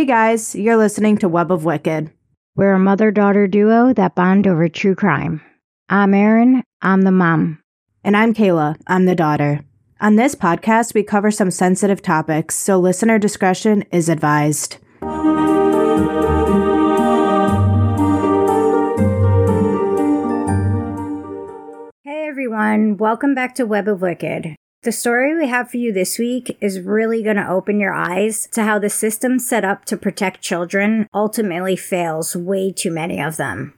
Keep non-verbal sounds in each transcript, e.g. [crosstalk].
Hey guys, you're listening to Web of Wicked. We're a mother daughter duo that bond over true crime. I'm Erin, I'm the mom. And I'm Kayla, I'm the daughter. On this podcast, we cover some sensitive topics, so listener discretion is advised. Hey everyone, welcome back to Web of Wicked. The story we have for you this week is really going to open your eyes to how the system set up to protect children ultimately fails way too many of them.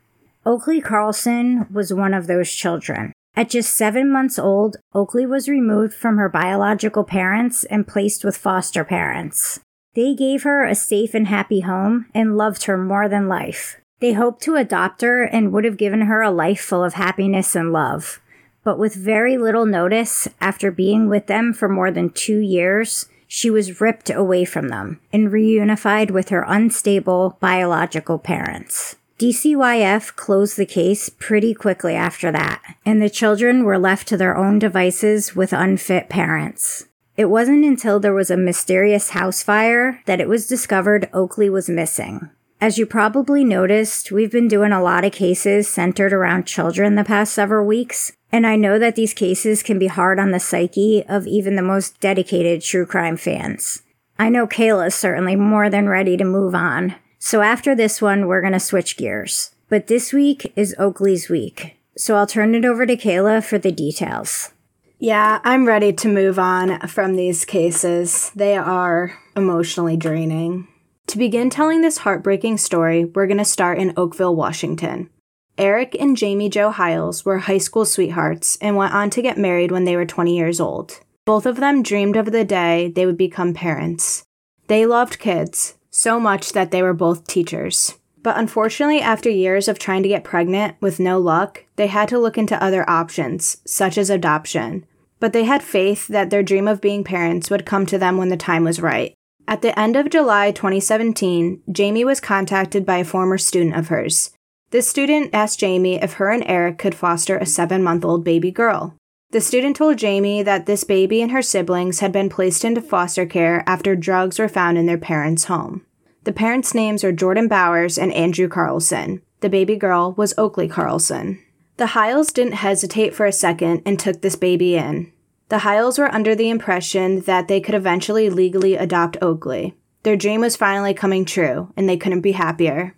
Oakley Carlson was one of those children. At just seven months old, Oakley was removed from her biological parents and placed with foster parents. They gave her a safe and happy home and loved her more than life. They hoped to adopt her and would have given her a life full of happiness and love. But with very little notice, after being with them for more than two years, she was ripped away from them and reunified with her unstable biological parents. DCYF closed the case pretty quickly after that, and the children were left to their own devices with unfit parents. It wasn't until there was a mysterious house fire that it was discovered Oakley was missing. As you probably noticed, we've been doing a lot of cases centered around children the past several weeks, and I know that these cases can be hard on the psyche of even the most dedicated true crime fans. I know Kayla is certainly more than ready to move on. So after this one, we're going to switch gears. But this week is Oakley's week. So I'll turn it over to Kayla for the details. Yeah, I'm ready to move on from these cases. They are emotionally draining. To begin telling this heartbreaking story, we're going to start in Oakville, Washington. Eric and Jamie Jo Hiles were high school sweethearts and went on to get married when they were 20 years old. Both of them dreamed of the day they would become parents. They loved kids, so much that they were both teachers. But unfortunately, after years of trying to get pregnant with no luck, they had to look into other options, such as adoption. But they had faith that their dream of being parents would come to them when the time was right. At the end of July 2017, Jamie was contacted by a former student of hers. This student asked Jamie if her and Eric could foster a seven month old baby girl. The student told Jamie that this baby and her siblings had been placed into foster care after drugs were found in their parents' home. The parents' names are Jordan Bowers and Andrew Carlson. The baby girl was Oakley Carlson. The Hiles didn't hesitate for a second and took this baby in. The Hiles were under the impression that they could eventually legally adopt Oakley. Their dream was finally coming true, and they couldn't be happier.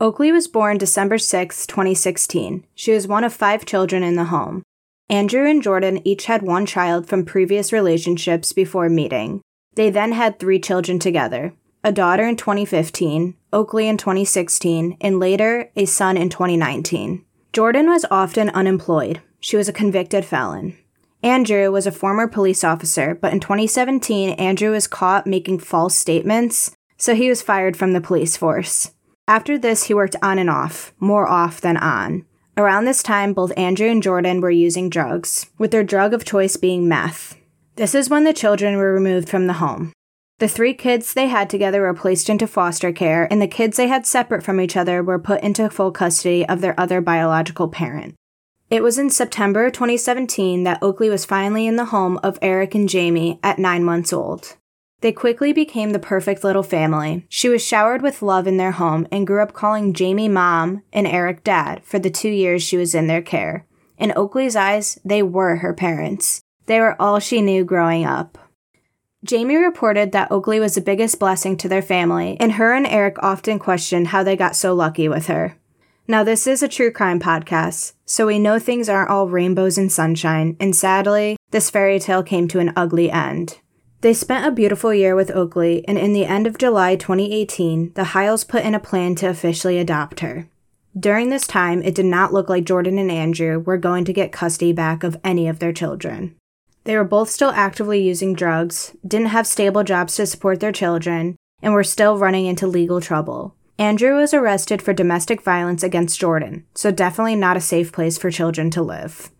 Oakley was born December 6, 2016. She was one of five children in the home. Andrew and Jordan each had one child from previous relationships before meeting. They then had three children together a daughter in 2015, Oakley in 2016, and later a son in 2019. Jordan was often unemployed. She was a convicted felon. Andrew was a former police officer, but in 2017, Andrew was caught making false statements, so he was fired from the police force. After this, he worked on and off, more off than on. Around this time, both Andrew and Jordan were using drugs, with their drug of choice being meth. This is when the children were removed from the home. The three kids they had together were placed into foster care, and the kids they had separate from each other were put into full custody of their other biological parent. It was in September 2017 that Oakley was finally in the home of Eric and Jamie at nine months old. They quickly became the perfect little family. She was showered with love in their home and grew up calling Jamie mom and Eric dad for the two years she was in their care. In Oakley's eyes, they were her parents. They were all she knew growing up. Jamie reported that Oakley was the biggest blessing to their family, and her and Eric often questioned how they got so lucky with her. Now, this is a true crime podcast, so we know things aren't all rainbows and sunshine, and sadly, this fairy tale came to an ugly end. They spent a beautiful year with Oakley, and in the end of July 2018, the Hiles put in a plan to officially adopt her. During this time, it did not look like Jordan and Andrew were going to get custody back of any of their children. They were both still actively using drugs, didn't have stable jobs to support their children, and were still running into legal trouble. Andrew was arrested for domestic violence against Jordan, so definitely not a safe place for children to live.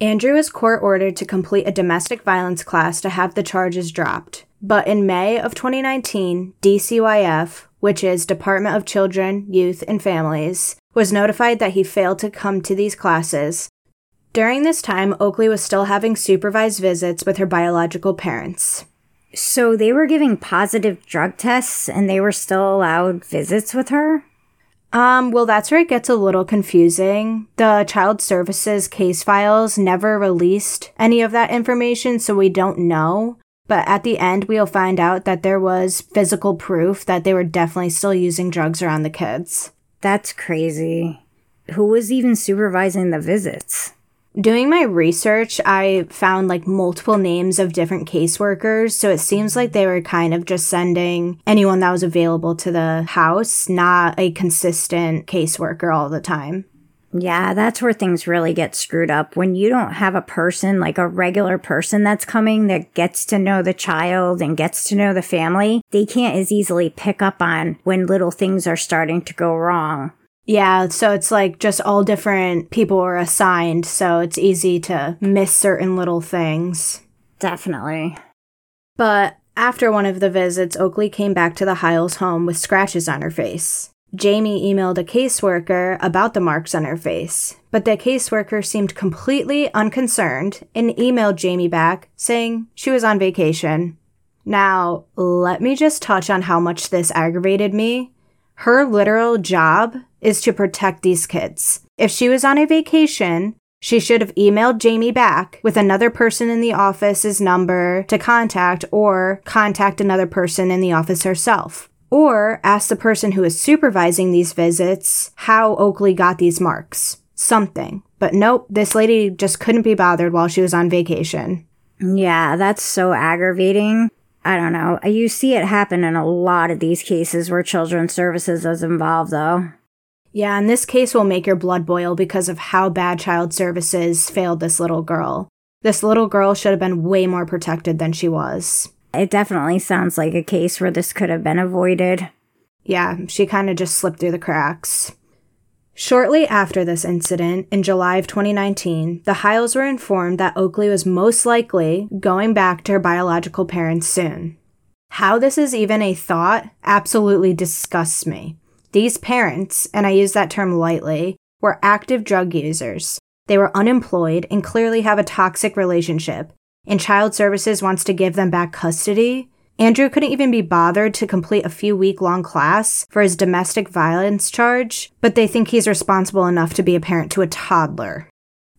Andrew was court ordered to complete a domestic violence class to have the charges dropped. But in May of 2019, DCYF, which is Department of Children, Youth, and Families, was notified that he failed to come to these classes. During this time, Oakley was still having supervised visits with her biological parents. So they were giving positive drug tests and they were still allowed visits with her? Um, well, that's where it gets a little confusing. The Child Services case files never released any of that information, so we don't know. But at the end, we'll find out that there was physical proof that they were definitely still using drugs around the kids. That's crazy. Who was even supervising the visits? Doing my research, I found like multiple names of different caseworkers. So it seems like they were kind of just sending anyone that was available to the house, not a consistent caseworker all the time. Yeah, that's where things really get screwed up. When you don't have a person, like a regular person that's coming that gets to know the child and gets to know the family, they can't as easily pick up on when little things are starting to go wrong. Yeah, so it's like just all different people are assigned, so it's easy to miss certain little things. Definitely. But after one of the visits, Oakley came back to the Hiles home with scratches on her face. Jamie emailed a caseworker about the marks on her face, but the caseworker seemed completely unconcerned and emailed Jamie back saying she was on vacation. Now, let me just touch on how much this aggravated me. Her literal job is to protect these kids. If she was on a vacation, she should have emailed Jamie back with another person in the office's number to contact or contact another person in the office herself. Or ask the person who is supervising these visits how Oakley got these marks. Something. But nope, this lady just couldn't be bothered while she was on vacation. Yeah, that's so aggravating. I don't know. You see it happen in a lot of these cases where children's services is involved, though. Yeah, and this case will make your blood boil because of how bad child services failed this little girl. This little girl should have been way more protected than she was. It definitely sounds like a case where this could have been avoided. Yeah, she kind of just slipped through the cracks. Shortly after this incident, in July of 2019, the Hiles were informed that Oakley was most likely going back to her biological parents soon. How this is even a thought absolutely disgusts me. These parents, and I use that term lightly, were active drug users. They were unemployed and clearly have a toxic relationship, and Child Services wants to give them back custody. Andrew couldn't even be bothered to complete a few week long class for his domestic violence charge, but they think he's responsible enough to be a parent to a toddler.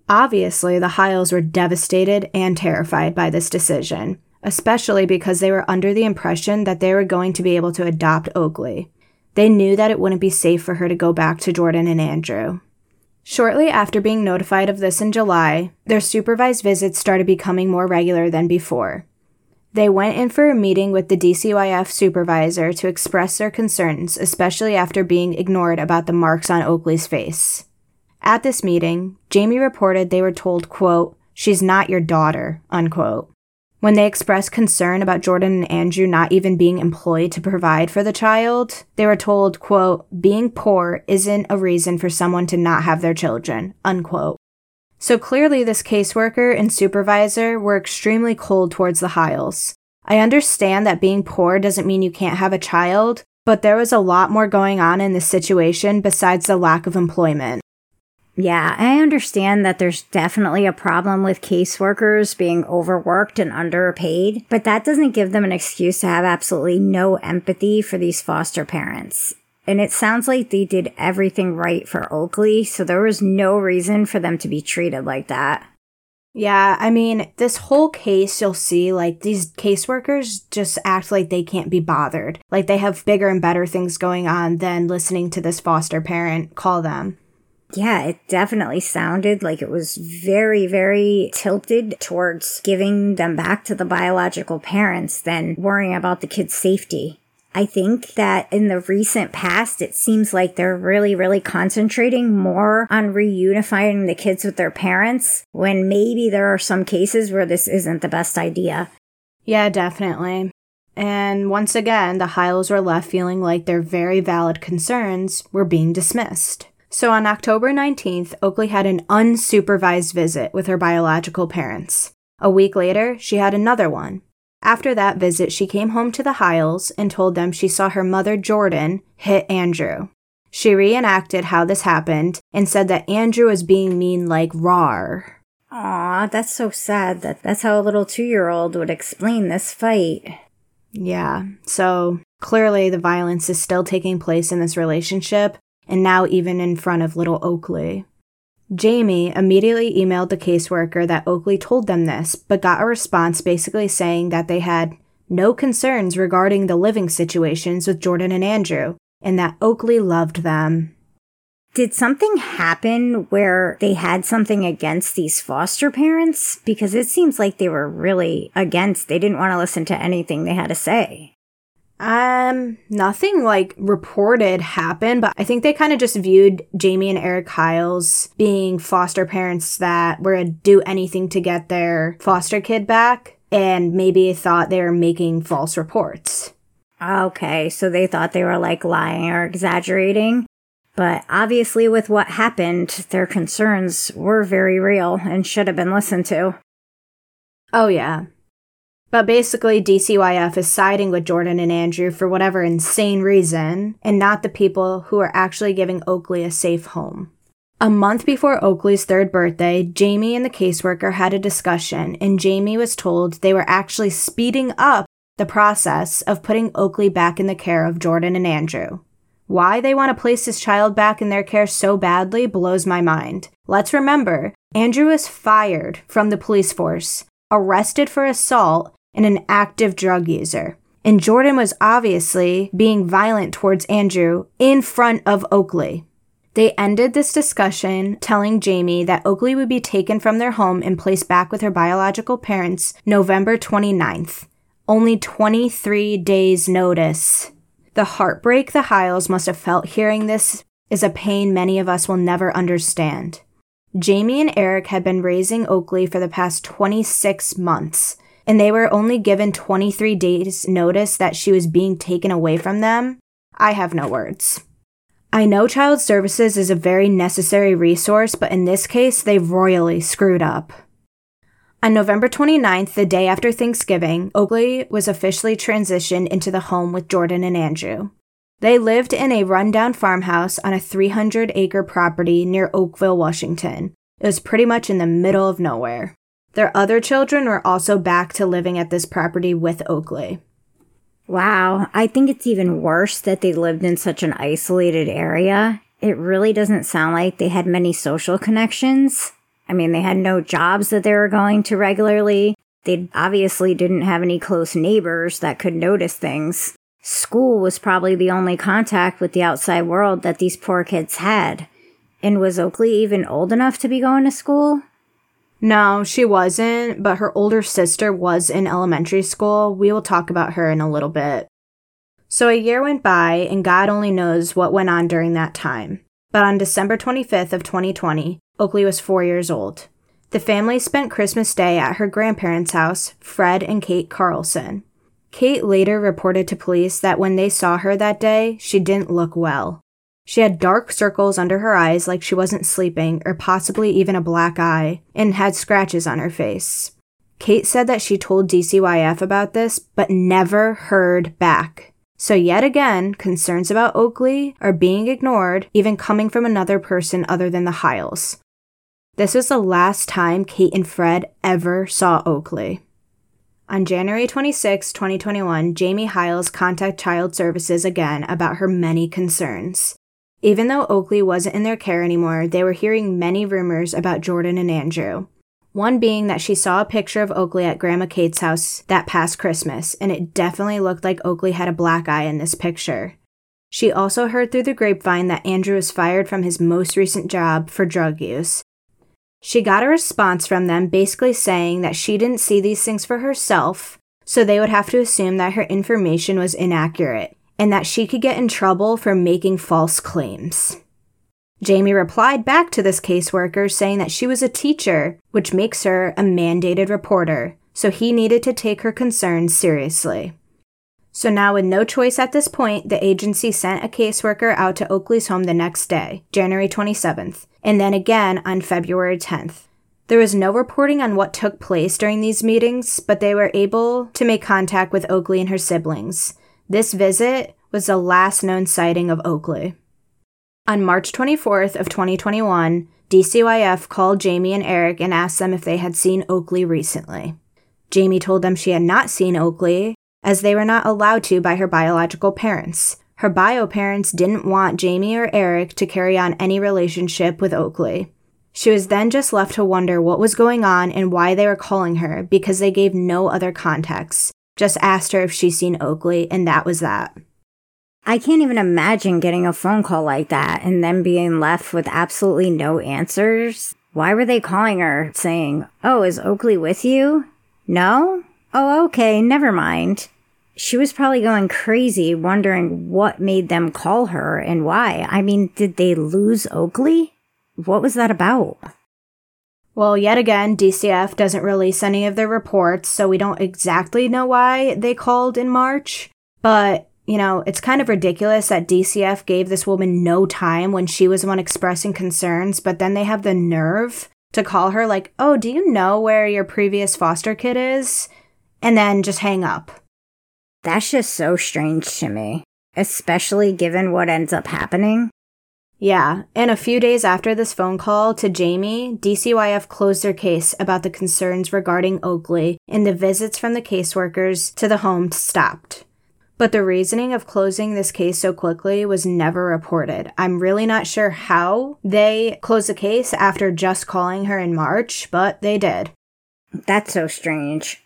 Obviously, the Hiles were devastated and terrified by this decision, especially because they were under the impression that they were going to be able to adopt Oakley. They knew that it wouldn't be safe for her to go back to Jordan and Andrew. Shortly after being notified of this in July, their supervised visits started becoming more regular than before. They went in for a meeting with the DCYF supervisor to express their concerns, especially after being ignored about the marks on Oakley's face. At this meeting, Jamie reported they were told, quote, she's not your daughter, unquote. When they expressed concern about Jordan and Andrew not even being employed to provide for the child, they were told, quote, being poor isn't a reason for someone to not have their children, unquote. So clearly this caseworker and supervisor were extremely cold towards the Hiles. I understand that being poor doesn't mean you can't have a child, but there was a lot more going on in this situation besides the lack of employment. Yeah, I understand that there's definitely a problem with caseworkers being overworked and underpaid, but that doesn't give them an excuse to have absolutely no empathy for these foster parents. And it sounds like they did everything right for Oakley, so there was no reason for them to be treated like that. Yeah, I mean, this whole case, you'll see, like, these caseworkers just act like they can't be bothered. Like, they have bigger and better things going on than listening to this foster parent call them. Yeah, it definitely sounded like it was very, very tilted towards giving them back to the biological parents than worrying about the kid's safety. I think that in the recent past, it seems like they're really, really concentrating more on reunifying the kids with their parents when maybe there are some cases where this isn't the best idea. Yeah, definitely. And once again, the Hiles were left feeling like their very valid concerns were being dismissed. So on October 19th, Oakley had an unsupervised visit with her biological parents. A week later, she had another one. After that visit, she came home to the Hiles and told them she saw her mother, Jordan, hit Andrew. She reenacted how this happened and said that Andrew was being mean like rar. Aw, that's so sad that that's how a little two year old would explain this fight. Yeah, so clearly the violence is still taking place in this relationship, and now even in front of little Oakley. Jamie immediately emailed the caseworker that Oakley told them this, but got a response basically saying that they had no concerns regarding the living situations with Jordan and Andrew, and that Oakley loved them. Did something happen where they had something against these foster parents? Because it seems like they were really against, they didn't want to listen to anything they had to say. Um, nothing like reported happened, but I think they kind of just viewed Jamie and Eric Hiles being foster parents that were to do anything to get their foster kid back and maybe thought they were making false reports. Okay, so they thought they were like lying or exaggerating. But obviously, with what happened, their concerns were very real and should have been listened to. Oh, yeah. But basically, DCYF is siding with Jordan and Andrew for whatever insane reason, and not the people who are actually giving Oakley a safe home. A month before Oakley's third birthday, Jamie and the caseworker had a discussion, and Jamie was told they were actually speeding up the process of putting Oakley back in the care of Jordan and Andrew. Why they want to place his child back in their care so badly blows my mind. Let's remember, Andrew was fired from the police force, arrested for assault, and an active drug user. And Jordan was obviously being violent towards Andrew in front of Oakley. They ended this discussion telling Jamie that Oakley would be taken from their home and placed back with her biological parents November 29th. Only 23 days' notice. The heartbreak the Hiles must have felt hearing this is a pain many of us will never understand. Jamie and Eric had been raising Oakley for the past 26 months, and they were only given 23 days notice that she was being taken away from them, I have no words. I know child services is a very necessary resource, but in this case, they royally screwed up. On November 29th, the day after Thanksgiving, Oakley was officially transitioned into the home with Jordan and Andrew. They lived in a rundown farmhouse on a 300 acre property near Oakville, Washington. It was pretty much in the middle of nowhere. Their other children were also back to living at this property with Oakley. Wow, I think it's even worse that they lived in such an isolated area. It really doesn't sound like they had many social connections. I mean, they had no jobs that they were going to regularly. They obviously didn't have any close neighbors that could notice things. School was probably the only contact with the outside world that these poor kids had. And was Oakley even old enough to be going to school? No, she wasn't, but her older sister was in elementary school. We will talk about her in a little bit. So a year went by, and God only knows what went on during that time. But on December 25th of 2020, Oakley was 4 years old. The family spent Christmas Day at her grandparents' house, Fred and Kate Carlson. Kate later reported to police that when they saw her that day, she didn't look well. She had dark circles under her eyes like she wasn't sleeping, or possibly even a black eye, and had scratches on her face. Kate said that she told DCYF about this, but never heard back. So, yet again, concerns about Oakley are being ignored, even coming from another person other than the Hiles. This was the last time Kate and Fred ever saw Oakley. On January 26, 2021, Jamie Hiles contacted Child Services again about her many concerns. Even though Oakley wasn't in their care anymore, they were hearing many rumors about Jordan and Andrew. One being that she saw a picture of Oakley at Grandma Kate's house that past Christmas, and it definitely looked like Oakley had a black eye in this picture. She also heard through the grapevine that Andrew was fired from his most recent job for drug use. She got a response from them basically saying that she didn't see these things for herself, so they would have to assume that her information was inaccurate and that she could get in trouble for making false claims. Jamie replied back to this caseworker saying that she was a teacher, which makes her a mandated reporter, so he needed to take her concerns seriously. So now, with no choice at this point, the agency sent a caseworker out to Oakley's home the next day, January 27th, and then again on February 10th. There was no reporting on what took place during these meetings, but they were able to make contact with Oakley and her siblings, this visit was the last known sighting of Oakley. On March 24th of 2021, DCYF called Jamie and Eric and asked them if they had seen Oakley recently. Jamie told them she had not seen Oakley, as they were not allowed to by her biological parents. Her bio parents didn't want Jamie or Eric to carry on any relationship with Oakley. She was then just left to wonder what was going on and why they were calling her because they gave no other context. Just asked her if she's seen Oakley, and that was that. I can't even imagine getting a phone call like that and then being left with absolutely no answers. Why were they calling her saying, Oh, is Oakley with you? No? Oh, okay, never mind. She was probably going crazy wondering what made them call her and why. I mean, did they lose Oakley? What was that about? Well, yet again, DCF doesn't release any of their reports, so we don't exactly know why they called in March. But, you know, it's kind of ridiculous that DCF gave this woman no time when she was the one expressing concerns, but then they have the nerve to call her, like, oh, do you know where your previous foster kid is? And then just hang up. That's just so strange to me, especially given what ends up happening. Yeah, and a few days after this phone call to Jamie, DCYF closed their case about the concerns regarding Oakley, and the visits from the caseworkers to the home stopped. But the reasoning of closing this case so quickly was never reported. I'm really not sure how they closed the case after just calling her in March, but they did. That's so strange.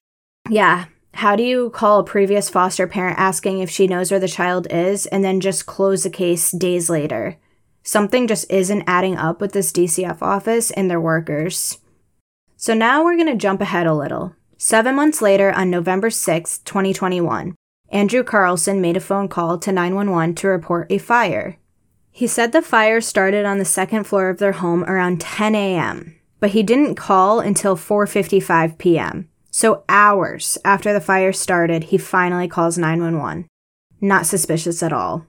Yeah. How do you call a previous foster parent asking if she knows where the child is and then just close the case days later? Something just isn't adding up with this DCF office and their workers. So now we're going to jump ahead a little. Seven months later, on November 6, 2021, Andrew Carlson made a phone call to 911 to report a fire. He said the fire started on the second floor of their home around 10 a.m., but he didn't call until 4:55 p.m. So hours after the fire started, he finally calls 911. Not suspicious at all.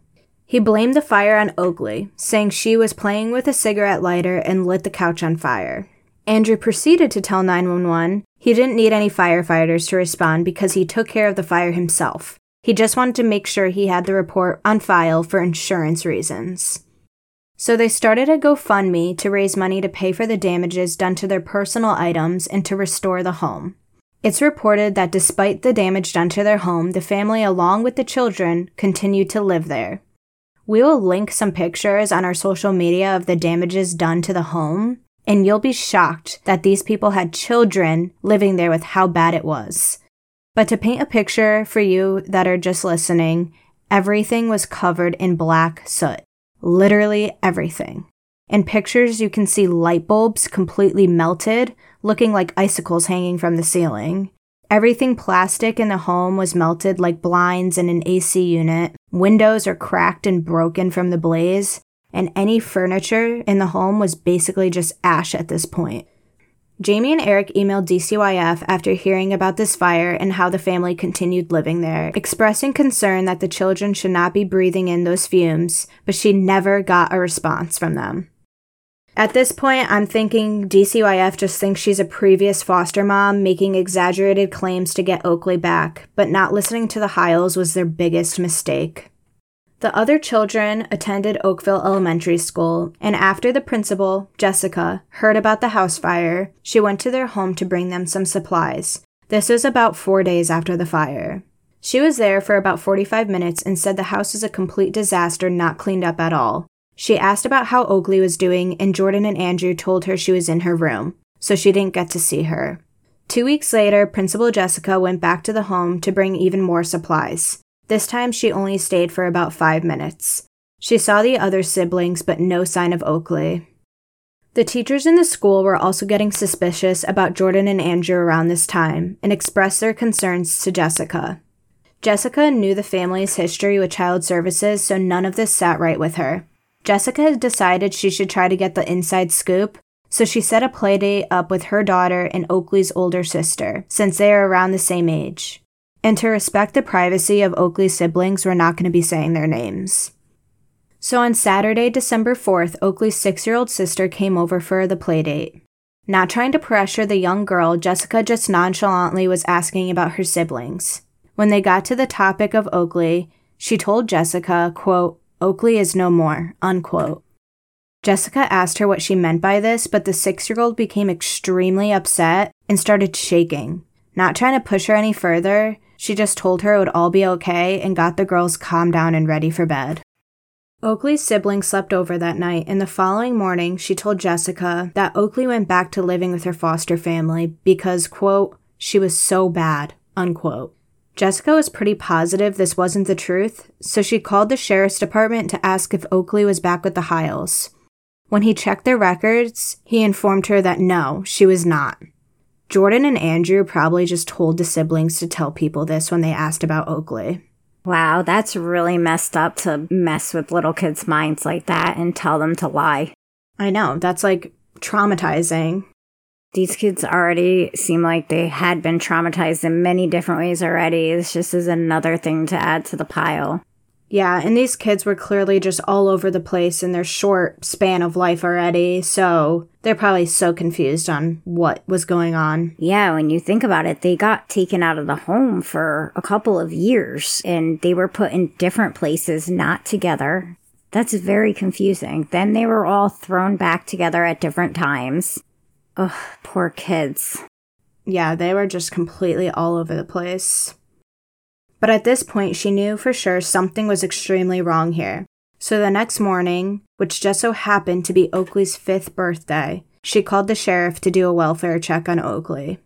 He blamed the fire on Oakley, saying she was playing with a cigarette lighter and lit the couch on fire. Andrew proceeded to tell 911 he didn't need any firefighters to respond because he took care of the fire himself. He just wanted to make sure he had the report on file for insurance reasons. So they started a GoFundMe to raise money to pay for the damages done to their personal items and to restore the home. It's reported that despite the damage done to their home, the family, along with the children, continued to live there. We will link some pictures on our social media of the damages done to the home, and you'll be shocked that these people had children living there with how bad it was. But to paint a picture for you that are just listening, everything was covered in black soot. Literally everything. In pictures, you can see light bulbs completely melted, looking like icicles hanging from the ceiling. Everything plastic in the home was melted like blinds in an AC unit. Windows are cracked and broken from the blaze, and any furniture in the home was basically just ash at this point. Jamie and Eric emailed DCYF after hearing about this fire and how the family continued living there, expressing concern that the children should not be breathing in those fumes, but she never got a response from them. At this point, I'm thinking DCYF just thinks she's a previous foster mom making exaggerated claims to get Oakley back, but not listening to the Hiles was their biggest mistake. The other children attended Oakville Elementary School, and after the principal, Jessica, heard about the house fire, she went to their home to bring them some supplies. This was about four days after the fire. She was there for about 45 minutes and said the house was a complete disaster, not cleaned up at all. She asked about how Oakley was doing, and Jordan and Andrew told her she was in her room, so she didn't get to see her. Two weeks later, Principal Jessica went back to the home to bring even more supplies. This time, she only stayed for about five minutes. She saw the other siblings, but no sign of Oakley. The teachers in the school were also getting suspicious about Jordan and Andrew around this time and expressed their concerns to Jessica. Jessica knew the family's history with child services, so none of this sat right with her. Jessica decided she should try to get the inside scoop, so she set a playdate up with her daughter and Oakley's older sister, since they are around the same age. And to respect the privacy of Oakley's siblings, we're not going to be saying their names. So on Saturday, December 4th, Oakley's six year old sister came over for the playdate. Not trying to pressure the young girl, Jessica just nonchalantly was asking about her siblings. When they got to the topic of Oakley, she told Jessica, quote, Oakley is no more, unquote. Jessica asked her what she meant by this, but the six year old became extremely upset and started shaking. Not trying to push her any further, she just told her it would all be okay and got the girls calmed down and ready for bed. Oakley's siblings slept over that night, and the following morning, she told Jessica that Oakley went back to living with her foster family because, quote, she was so bad, unquote. Jessica was pretty positive this wasn't the truth, so she called the sheriff's department to ask if Oakley was back with the Hiles. When he checked their records, he informed her that no, she was not. Jordan and Andrew probably just told the siblings to tell people this when they asked about Oakley. Wow, that's really messed up to mess with little kids' minds like that and tell them to lie. I know, that's like traumatizing. These kids already seem like they had been traumatized in many different ways already. This just is another thing to add to the pile. Yeah, and these kids were clearly just all over the place in their short span of life already, so they're probably so confused on what was going on. Yeah, when you think about it, they got taken out of the home for a couple of years and they were put in different places, not together. That's very confusing. Then they were all thrown back together at different times. Ugh, poor kids. Yeah, they were just completely all over the place. But at this point, she knew for sure something was extremely wrong here. So the next morning, which just so happened to be Oakley's fifth birthday, she called the sheriff to do a welfare check on Oakley.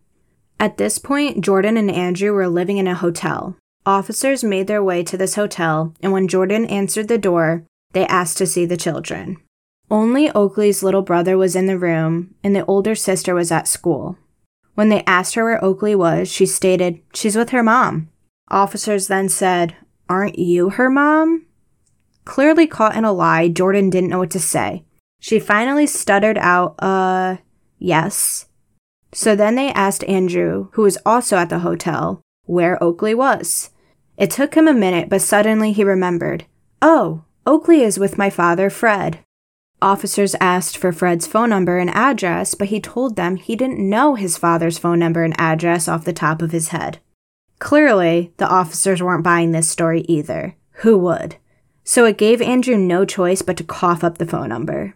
At this point, Jordan and Andrew were living in a hotel. Officers made their way to this hotel, and when Jordan answered the door, they asked to see the children. Only Oakley's little brother was in the room, and the older sister was at school. When they asked her where Oakley was, she stated, She's with her mom. Officers then said, Aren't you her mom? Clearly caught in a lie, Jordan didn't know what to say. She finally stuttered out, Uh, yes. So then they asked Andrew, who was also at the hotel, where Oakley was. It took him a minute, but suddenly he remembered. Oh, Oakley is with my father, Fred. Officers asked for Fred's phone number and address, but he told them he didn't know his father's phone number and address off the top of his head. Clearly, the officers weren't buying this story either. Who would? So it gave Andrew no choice but to cough up the phone number.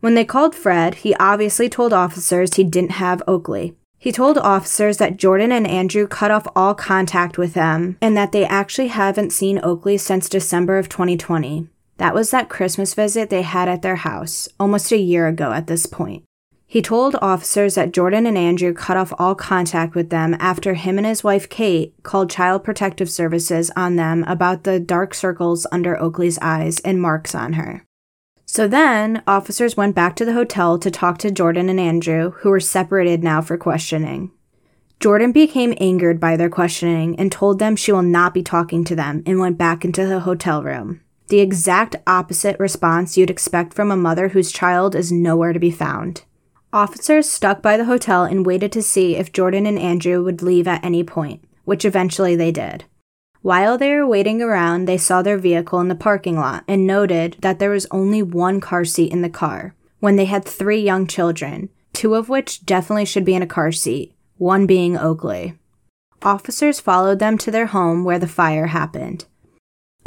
When they called Fred, he obviously told officers he didn't have Oakley. He told officers that Jordan and Andrew cut off all contact with them and that they actually haven't seen Oakley since December of 2020. That was that Christmas visit they had at their house, almost a year ago at this point. He told officers that Jordan and Andrew cut off all contact with them after him and his wife Kate called Child Protective Services on them about the dark circles under Oakley's eyes and marks on her. So then, officers went back to the hotel to talk to Jordan and Andrew, who were separated now for questioning. Jordan became angered by their questioning and told them she will not be talking to them and went back into the hotel room. The exact opposite response you'd expect from a mother whose child is nowhere to be found. Officers stuck by the hotel and waited to see if Jordan and Andrew would leave at any point, which eventually they did. While they were waiting around, they saw their vehicle in the parking lot and noted that there was only one car seat in the car when they had three young children, two of which definitely should be in a car seat, one being Oakley. Officers followed them to their home where the fire happened.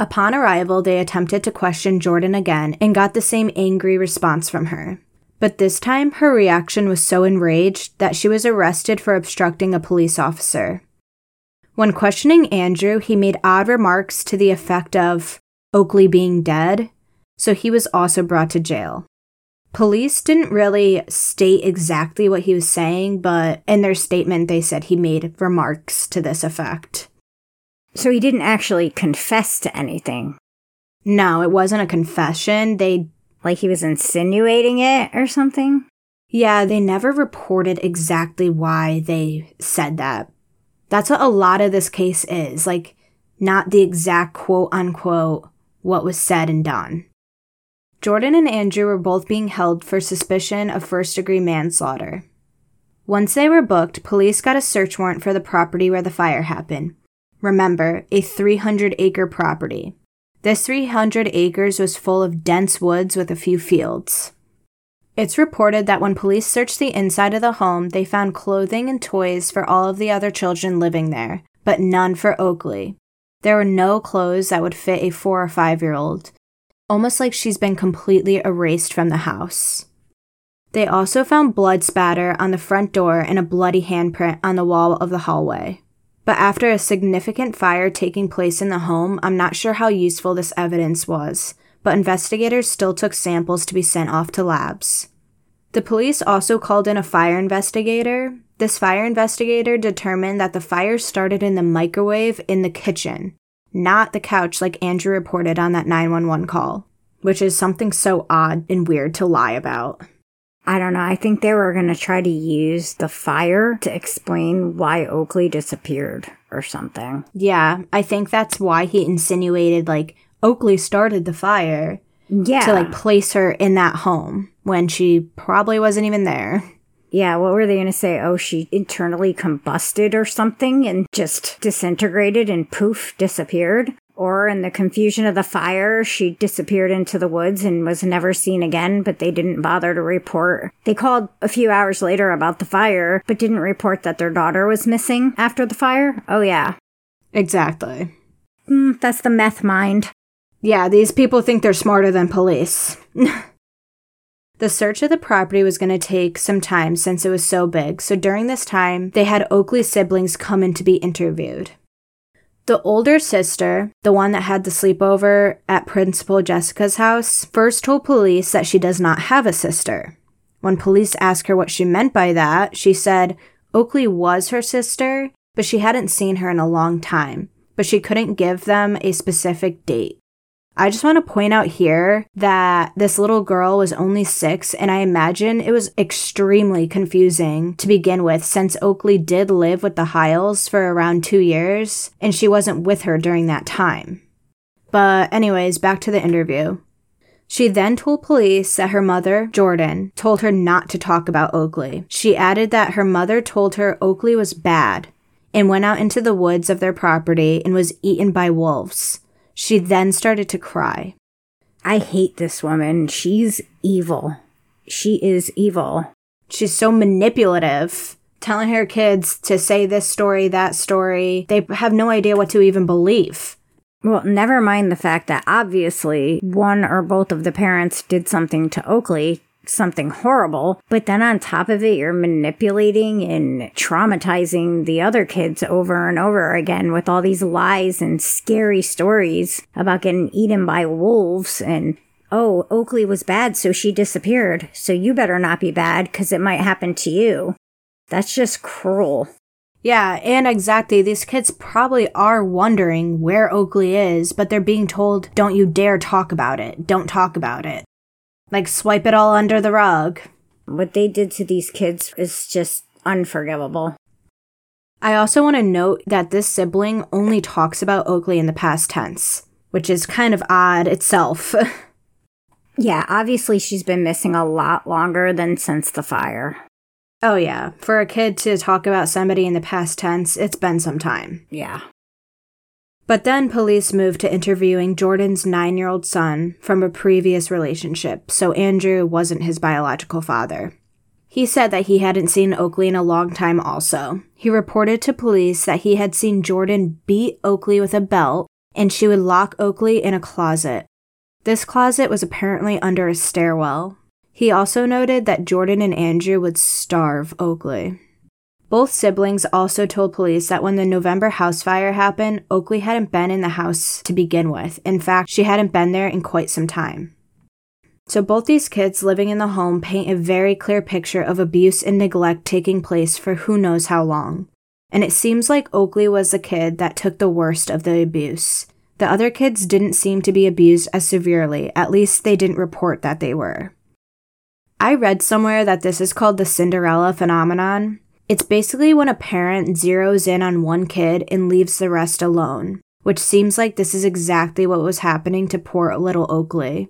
Upon arrival, they attempted to question Jordan again and got the same angry response from her. But this time, her reaction was so enraged that she was arrested for obstructing a police officer. When questioning Andrew, he made odd remarks to the effect of Oakley being dead, so he was also brought to jail. Police didn't really state exactly what he was saying, but in their statement, they said he made remarks to this effect. So he didn't actually confess to anything. No, it wasn't a confession. They like he was insinuating it or something? Yeah, they never reported exactly why they said that. That's what a lot of this case is. Like, not the exact quote unquote what was said and done. Jordan and Andrew were both being held for suspicion of first degree manslaughter. Once they were booked, police got a search warrant for the property where the fire happened. Remember, a 300 acre property. This 300 acres was full of dense woods with a few fields. It's reported that when police searched the inside of the home, they found clothing and toys for all of the other children living there, but none for Oakley. There were no clothes that would fit a four or five year old. almost like she's been completely erased from the house. They also found blood spatter on the front door and a bloody handprint on the wall of the hallway. But after a significant fire taking place in the home, I'm not sure how useful this evidence was, but investigators still took samples to be sent off to labs. The police also called in a fire investigator. This fire investigator determined that the fire started in the microwave in the kitchen, not the couch like Andrew reported on that 911 call, which is something so odd and weird to lie about. I don't know. I think they were going to try to use the fire to explain why Oakley disappeared or something. Yeah, I think that's why he insinuated like Oakley started the fire. Yeah. To like place her in that home when she probably wasn't even there. Yeah, what were they going to say? Oh, she internally combusted or something and just disintegrated and poof, disappeared? Or in the confusion of the fire, she disappeared into the woods and was never seen again, but they didn't bother to report. They called a few hours later about the fire, but didn't report that their daughter was missing after the fire. Oh, yeah. Exactly. Mm, that's the meth mind. Yeah, these people think they're smarter than police. [laughs] the search of the property was going to take some time since it was so big, so during this time, they had Oakley's siblings come in to be interviewed. The older sister, the one that had the sleepover at Principal Jessica's house, first told police that she does not have a sister. When police asked her what she meant by that, she said Oakley was her sister, but she hadn't seen her in a long time, but she couldn't give them a specific date. I just want to point out here that this little girl was only six, and I imagine it was extremely confusing to begin with since Oakley did live with the Hiles for around two years, and she wasn't with her during that time. But, anyways, back to the interview. She then told police that her mother, Jordan, told her not to talk about Oakley. She added that her mother told her Oakley was bad and went out into the woods of their property and was eaten by wolves. She then started to cry. I hate this woman. She's evil. She is evil. She's so manipulative, telling her kids to say this story, that story. They have no idea what to even believe. Well, never mind the fact that obviously one or both of the parents did something to Oakley something horrible, but then on top of it, you're manipulating and traumatizing the other kids over and over again with all these lies and scary stories about getting eaten by wolves and oh, Oakley was bad, so she disappeared. So you better not be bad because it might happen to you. That's just cruel. Yeah, and exactly. These kids probably are wondering where Oakley is, but they're being told, don't you dare talk about it. Don't talk about it. Like, swipe it all under the rug. What they did to these kids is just unforgivable. I also want to note that this sibling only talks about Oakley in the past tense, which is kind of odd itself. [laughs] yeah, obviously she's been missing a lot longer than since the fire. Oh, yeah. For a kid to talk about somebody in the past tense, it's been some time. Yeah. But then police moved to interviewing Jordan's nine year old son from a previous relationship, so Andrew wasn't his biological father. He said that he hadn't seen Oakley in a long time, also. He reported to police that he had seen Jordan beat Oakley with a belt, and she would lock Oakley in a closet. This closet was apparently under a stairwell. He also noted that Jordan and Andrew would starve Oakley. Both siblings also told police that when the November house fire happened, Oakley hadn't been in the house to begin with. In fact, she hadn't been there in quite some time. So, both these kids living in the home paint a very clear picture of abuse and neglect taking place for who knows how long. And it seems like Oakley was the kid that took the worst of the abuse. The other kids didn't seem to be abused as severely, at least they didn't report that they were. I read somewhere that this is called the Cinderella phenomenon, it's basically when a parent zeroes in on one kid and leaves the rest alone, which seems like this is exactly what was happening to poor little Oakley.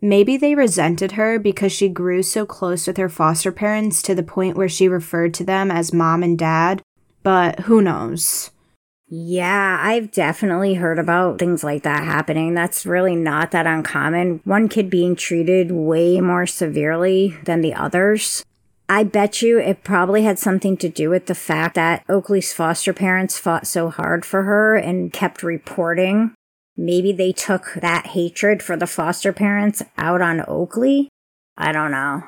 Maybe they resented her because she grew so close with her foster parents to the point where she referred to them as mom and dad, but who knows? Yeah, I've definitely heard about things like that happening. That's really not that uncommon. One kid being treated way more severely than the others. I bet you it probably had something to do with the fact that Oakley's foster parents fought so hard for her and kept reporting. maybe they took that hatred for the foster parents out on Oakley. I don't know.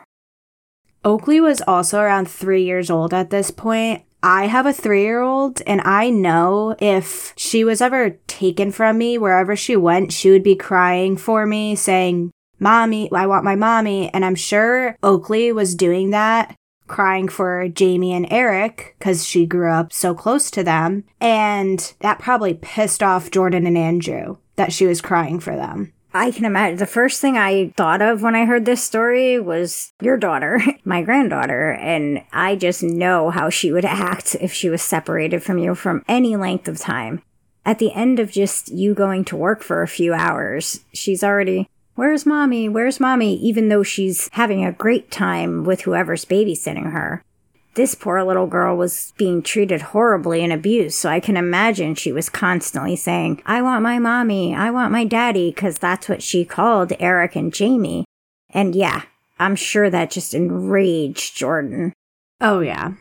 Oakley was also around three years old at this point. I have a three year old, and I know if she was ever taken from me, wherever she went, she would be crying for me, saying, Mommy, I want my mommy. And I'm sure Oakley was doing that, crying for Jamie and Eric because she grew up so close to them. And that probably pissed off Jordan and Andrew that she was crying for them. I can imagine the first thing I thought of when I heard this story was your daughter, [laughs] my granddaughter, and I just know how she would act if she was separated from you from any length of time. At the end of just you going to work for a few hours, she's already, Where's mommy? Where's mommy? Even though she's having a great time with whoever's babysitting her this poor little girl was being treated horribly and abused. So I can imagine she was constantly saying, I want my mommy, I want my daddy, because that's what she called Eric and Jamie. And yeah, I'm sure that just enraged Jordan. Oh, yeah.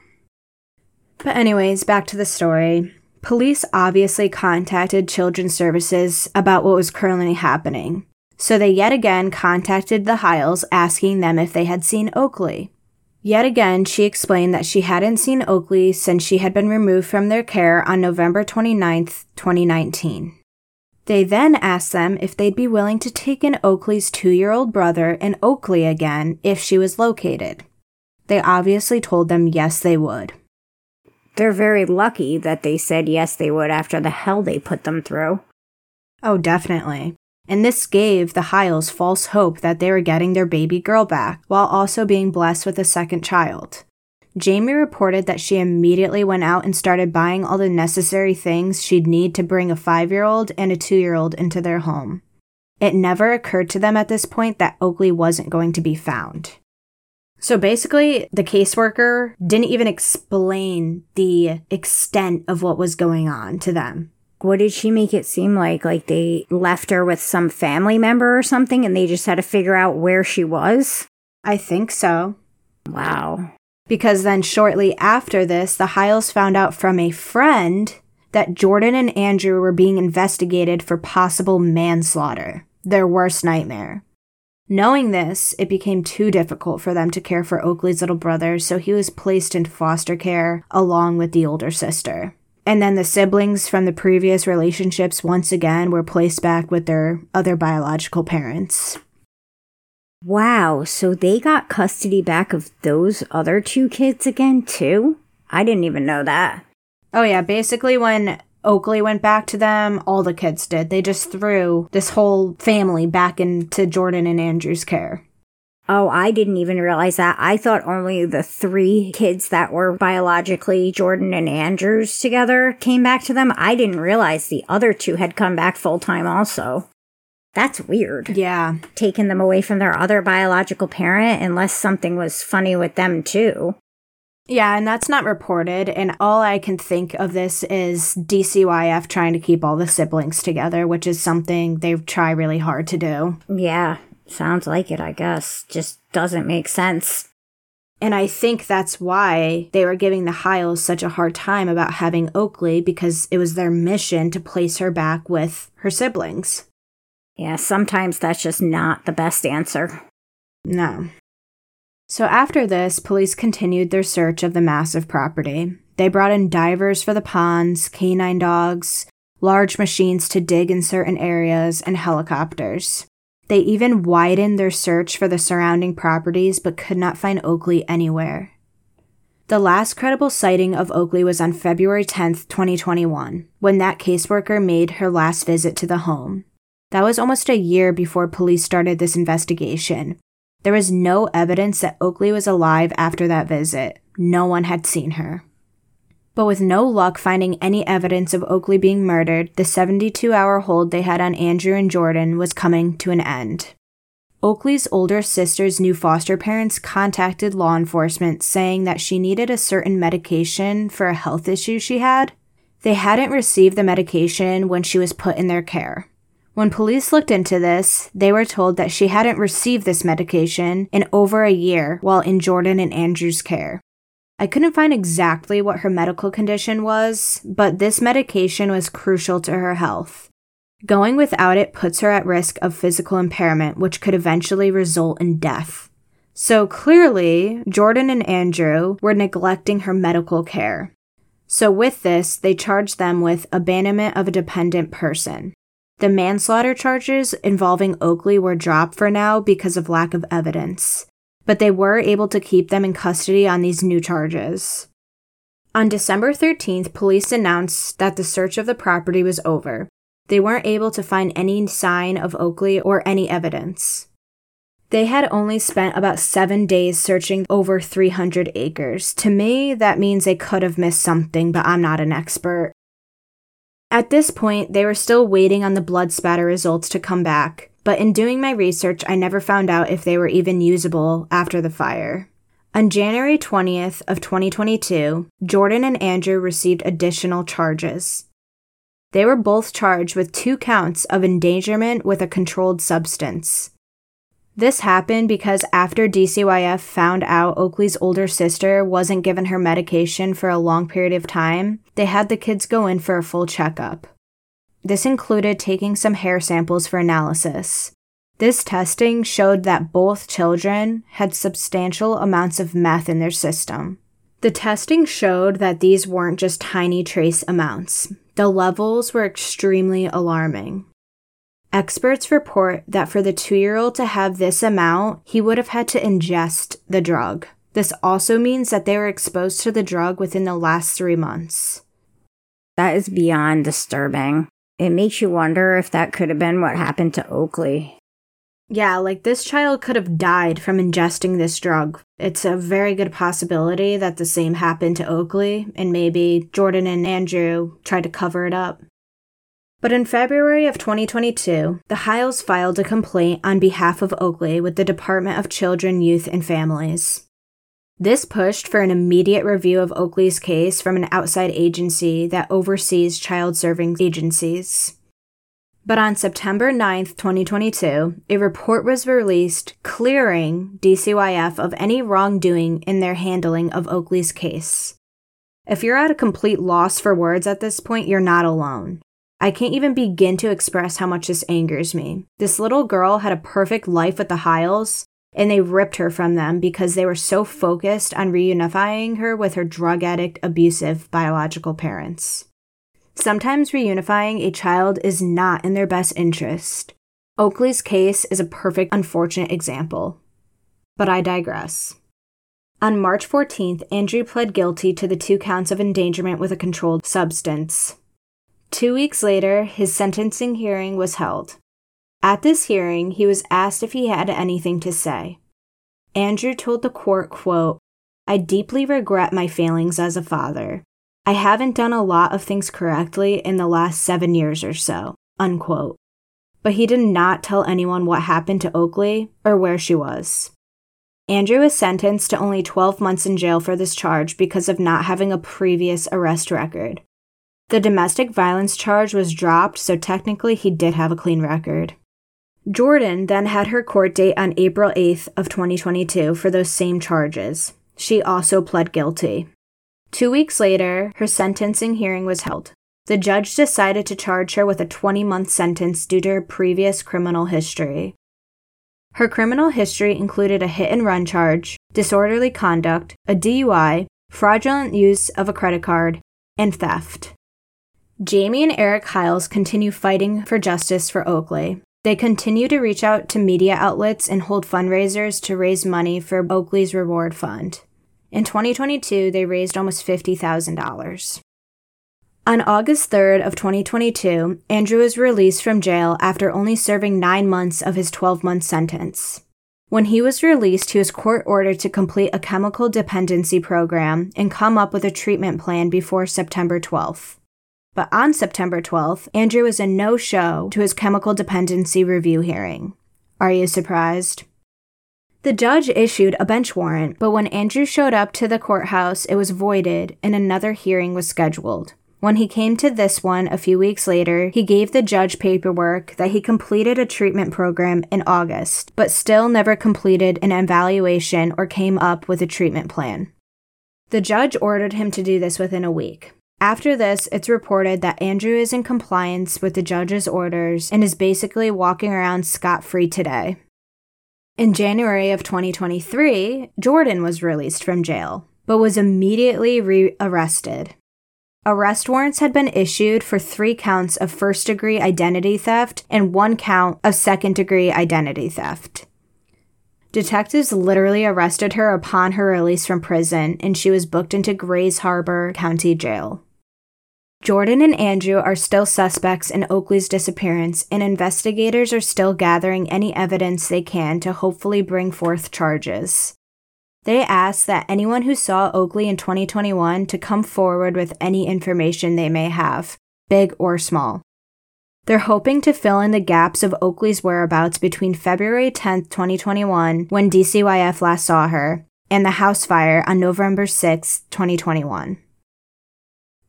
But, anyways, back to the story. Police obviously contacted Children's Services about what was currently happening. So they yet again contacted the Hiles asking them if they had seen Oakley. Yet again, she explained that she hadn't seen Oakley since she had been removed from their care on November 29, 2019. They then asked them if they'd be willing to take in Oakley's two year old brother and Oakley again if she was located. They obviously told them yes, they would. They're very lucky that they said yes, they would after the hell they put them through. Oh, definitely and this gave the Hiles false hope that they were getting their baby girl back, while also being blessed with a second child. Jamie reported that she immediately went out and started buying all the necessary things she'd need to bring a five year old and a two year old into their home. It never occurred to them at this point that Oakley wasn't going to be found. So basically, the caseworker didn't even explain the extent of what was going on to them what did she make it seem like? Like they left her with some family member or something and they just had to figure out where she was? I think so. Wow. Because then shortly after this, the Hiles found out from a friend that Jordan and Andrew were being investigated for possible manslaughter, their worst nightmare. Knowing this, it became too difficult for them to care for Oakley's little brother, so he was placed in foster care along with the older sister. And then the siblings from the previous relationships once again were placed back with their other biological parents. Wow, so they got custody back of those other two kids again, too? I didn't even know that. Oh, yeah, basically, when Oakley went back to them, all the kids did. They just threw this whole family back into Jordan and Andrew's care. Oh, I didn't even realize that. I thought only the three kids that were biologically Jordan and Andrews together came back to them. I didn't realize the other two had come back full time also. That's weird. Yeah. Taking them away from their other biological parent unless something was funny with them too. Yeah, and that's not reported. And all I can think of this is DCYF trying to keep all the siblings together, which is something they try really hard to do. Yeah. Sounds like it, I guess. Just doesn't make sense. And I think that's why they were giving the Hiles such a hard time about having Oakley because it was their mission to place her back with her siblings. Yeah, sometimes that's just not the best answer. No. So after this, police continued their search of the massive property. They brought in divers for the ponds, canine dogs, large machines to dig in certain areas, and helicopters. They even widened their search for the surrounding properties but could not find Oakley anywhere. The last credible sighting of Oakley was on February 10, 2021, when that caseworker made her last visit to the home. That was almost a year before police started this investigation. There was no evidence that Oakley was alive after that visit. No one had seen her. But with no luck finding any evidence of Oakley being murdered, the 72 hour hold they had on Andrew and Jordan was coming to an end. Oakley's older sister's new foster parents contacted law enforcement saying that she needed a certain medication for a health issue she had. They hadn't received the medication when she was put in their care. When police looked into this, they were told that she hadn't received this medication in over a year while in Jordan and Andrew's care. I couldn't find exactly what her medical condition was, but this medication was crucial to her health. Going without it puts her at risk of physical impairment, which could eventually result in death. So clearly, Jordan and Andrew were neglecting her medical care. So, with this, they charged them with abandonment of a dependent person. The manslaughter charges involving Oakley were dropped for now because of lack of evidence, but they were able to keep them in custody on these new charges. On December 13th, police announced that the search of the property was over. They weren't able to find any sign of Oakley or any evidence. They had only spent about seven days searching over 300 acres. To me, that means they could have missed something, but I'm not an expert. At this point, they were still waiting on the blood spatter results to come back, but in doing my research, I never found out if they were even usable after the fire. On January 20th of 2022, Jordan and Andrew received additional charges. They were both charged with two counts of endangerment with a controlled substance. This happened because after DCYF found out Oakley's older sister wasn't given her medication for a long period of time, they had the kids go in for a full checkup. This included taking some hair samples for analysis. This testing showed that both children had substantial amounts of meth in their system. The testing showed that these weren't just tiny trace amounts. The levels were extremely alarming. Experts report that for the two year old to have this amount, he would have had to ingest the drug. This also means that they were exposed to the drug within the last three months. That is beyond disturbing. It makes you wonder if that could have been what happened to Oakley. Yeah, like this child could have died from ingesting this drug. It's a very good possibility that the same happened to Oakley, and maybe Jordan and Andrew tried to cover it up. But in February of 2022, the Hiles filed a complaint on behalf of Oakley with the Department of Children, Youth, and Families. This pushed for an immediate review of Oakley's case from an outside agency that oversees child serving agencies. But on September 9, 2022, a report was released clearing DCYF of any wrongdoing in their handling of Oakley's case. If you're at a complete loss for words at this point, you're not alone. I can't even begin to express how much this angers me. This little girl had a perfect life with the Hiles, and they ripped her from them because they were so focused on reunifying her with her drug addict, abusive biological parents. Sometimes reunifying a child is not in their best interest. Oakley's case is a perfect unfortunate example. But I digress. On March 14th, Andrew pled guilty to the two counts of endangerment with a controlled substance. Two weeks later, his sentencing hearing was held. At this hearing, he was asked if he had anything to say. Andrew told the court, quote, I deeply regret my failings as a father. I haven't done a lot of things correctly in the last seven years or so, unquote. But he did not tell anyone what happened to Oakley or where she was. Andrew was sentenced to only 12 months in jail for this charge because of not having a previous arrest record. The domestic violence charge was dropped, so technically he did have a clean record. Jordan then had her court date on April 8th of 2022 for those same charges. She also pled guilty. 2 weeks later, her sentencing hearing was held. The judge decided to charge her with a 20-month sentence due to her previous criminal history. Her criminal history included a hit and run charge, disorderly conduct, a DUI, fraudulent use of a credit card, and theft. Jamie and Eric Hiles continue fighting for justice for Oakley. They continue to reach out to media outlets and hold fundraisers to raise money for Oakley's reward fund. In 2022, they raised almost $50,000. On August 3rd of 2022, Andrew was released from jail after only serving 9 months of his 12-month sentence. When he was released, he was court ordered to complete a chemical dependency program and come up with a treatment plan before September 12th. But on September 12th, Andrew was a no show to his chemical dependency review hearing. Are you surprised? The judge issued a bench warrant, but when Andrew showed up to the courthouse, it was voided and another hearing was scheduled. When he came to this one a few weeks later, he gave the judge paperwork that he completed a treatment program in August, but still never completed an evaluation or came up with a treatment plan. The judge ordered him to do this within a week. After this, it's reported that Andrew is in compliance with the judge's orders and is basically walking around scot free today. In January of 2023, Jordan was released from jail, but was immediately re arrested. Arrest warrants had been issued for three counts of first degree identity theft and one count of second degree identity theft. Detectives literally arrested her upon her release from prison, and she was booked into Grays Harbor County Jail. Jordan and Andrew are still suspects in Oakley's disappearance, and investigators are still gathering any evidence they can to hopefully bring forth charges. They ask that anyone who saw Oakley in 2021 to come forward with any information they may have, big or small. They're hoping to fill in the gaps of Oakley's whereabouts between February 10, 2021, when DCYF last saw her, and the house fire on November 6, 2021.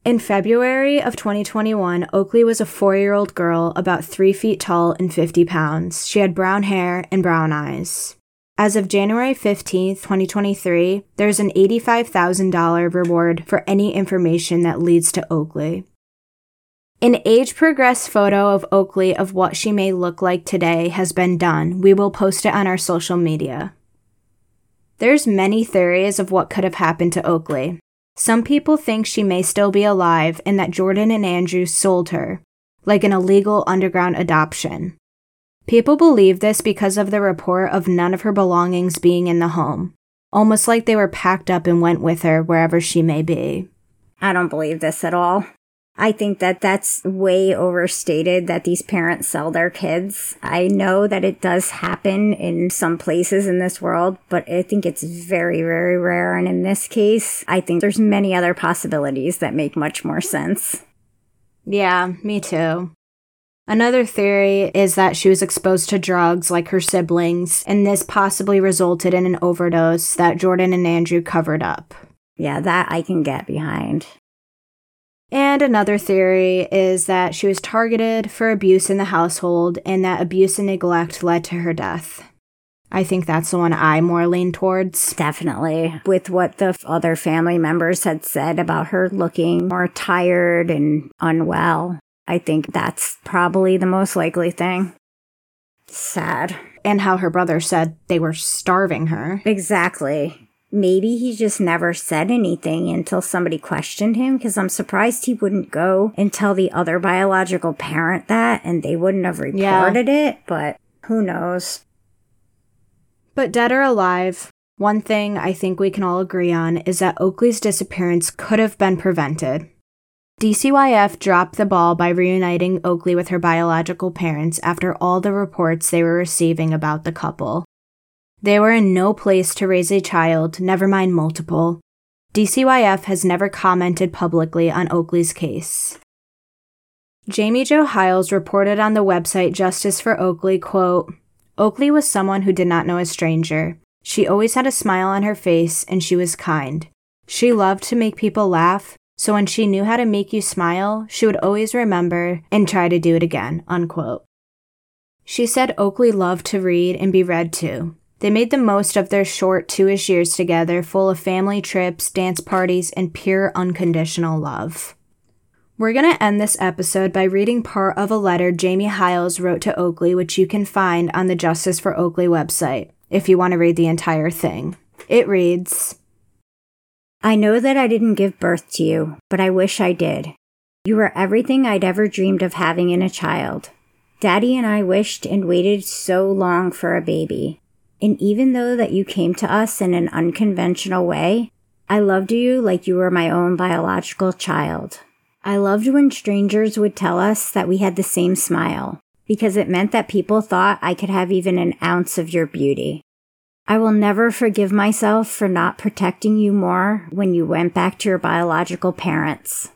In February of 2021, Oakley was a four year old girl about three feet tall and 50 pounds. She had brown hair and brown eyes. As of January 15, 2023, there's an $85,000 reward for any information that leads to Oakley. An age progressed photo of Oakley of what she may look like today has been done. We will post it on our social media. There's many theories of what could have happened to Oakley. Some people think she may still be alive and that Jordan and Andrew sold her, like an illegal underground adoption. People believe this because of the report of none of her belongings being in the home, almost like they were packed up and went with her wherever she may be. I don't believe this at all. I think that that's way overstated that these parents sell their kids. I know that it does happen in some places in this world, but I think it's very, very rare. And in this case, I think there's many other possibilities that make much more sense. Yeah, me too. Another theory is that she was exposed to drugs like her siblings, and this possibly resulted in an overdose that Jordan and Andrew covered up. Yeah, that I can get behind. And another theory is that she was targeted for abuse in the household and that abuse and neglect led to her death. I think that's the one I more lean towards. Definitely. With what the other family members had said about her looking more tired and unwell, I think that's probably the most likely thing. Sad. And how her brother said they were starving her. Exactly maybe he just never said anything until somebody questioned him because I'm surprised he wouldn't go and tell the other biological parent that and they wouldn't have reported yeah. it, but who knows. But dead or alive, one thing I think we can all agree on is that Oakley's disappearance could have been prevented. DCYF dropped the ball by reuniting Oakley with her biological parents after all the reports they were receiving about the couple. They were in no place to raise a child, never mind multiple. DCYF has never commented publicly on Oakley's case. Jamie Jo Hiles reported on the website Justice for Oakley, quote, Oakley was someone who did not know a stranger. She always had a smile on her face and she was kind. She loved to make people laugh, so when she knew how to make you smile, she would always remember and try to do it again, unquote. She said Oakley loved to read and be read to. They made the most of their short two ish years together, full of family trips, dance parties, and pure unconditional love. We're going to end this episode by reading part of a letter Jamie Hiles wrote to Oakley, which you can find on the Justice for Oakley website if you want to read the entire thing. It reads I know that I didn't give birth to you, but I wish I did. You were everything I'd ever dreamed of having in a child. Daddy and I wished and waited so long for a baby. And even though that you came to us in an unconventional way, I loved you like you were my own biological child. I loved when strangers would tell us that we had the same smile because it meant that people thought I could have even an ounce of your beauty. I will never forgive myself for not protecting you more when you went back to your biological parents.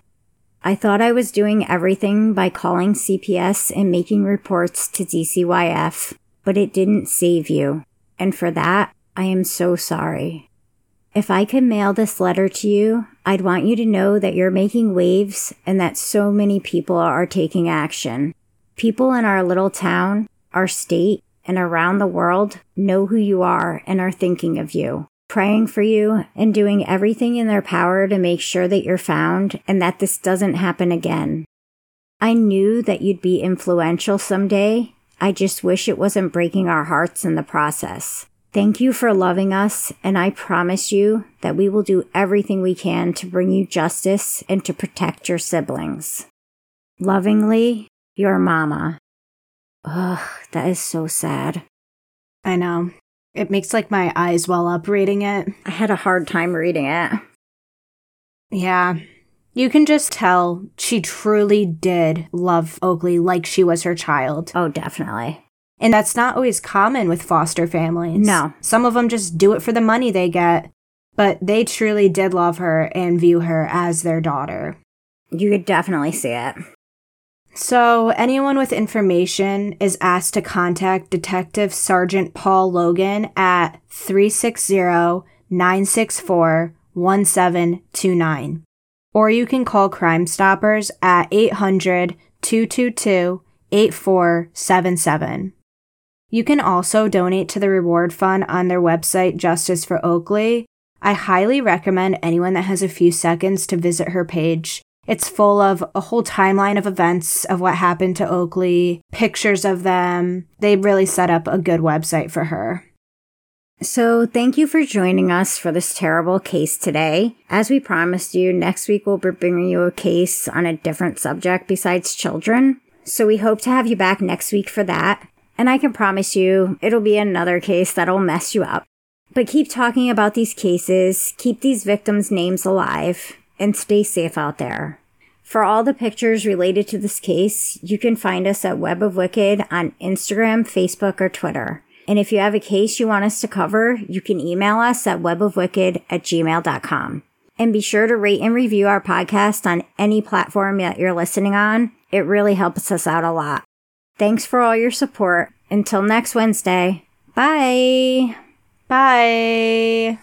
I thought I was doing everything by calling CPS and making reports to DCYF, but it didn't save you and for that, I am so sorry. If I could mail this letter to you, I'd want you to know that you're making waves and that so many people are taking action. People in our little town, our state, and around the world know who you are and are thinking of you. praying for you, and doing everything in their power to make sure that you're found and that this doesn't happen again. I knew that you'd be influential someday. I just wish it wasn't breaking our hearts in the process. Thank you for loving us, and I promise you that we will do everything we can to bring you justice and to protect your siblings. Lovingly, your mama. Ugh, that is so sad. I know. It makes like my eyes well up reading it. I had a hard time reading it. Yeah. You can just tell she truly did love Oakley like she was her child. Oh, definitely. And that's not always common with foster families. No. Some of them just do it for the money they get, but they truly did love her and view her as their daughter. You could definitely see it. So, anyone with information is asked to contact Detective Sergeant Paul Logan at 360 964 1729. Or you can call Crime Stoppers at 800 222 8477. You can also donate to the reward fund on their website, Justice for Oakley. I highly recommend anyone that has a few seconds to visit her page. It's full of a whole timeline of events of what happened to Oakley, pictures of them. They really set up a good website for her. So, thank you for joining us for this terrible case today. As we promised you, next week we'll be bringing you a case on a different subject besides children. So, we hope to have you back next week for that. And I can promise you, it'll be another case that'll mess you up. But keep talking about these cases, keep these victims' names alive, and stay safe out there. For all the pictures related to this case, you can find us at Web of Wicked on Instagram, Facebook, or Twitter. And if you have a case you want us to cover, you can email us at webofwicked at gmail.com. And be sure to rate and review our podcast on any platform that you're listening on. It really helps us out a lot. Thanks for all your support. Until next Wednesday. Bye. Bye.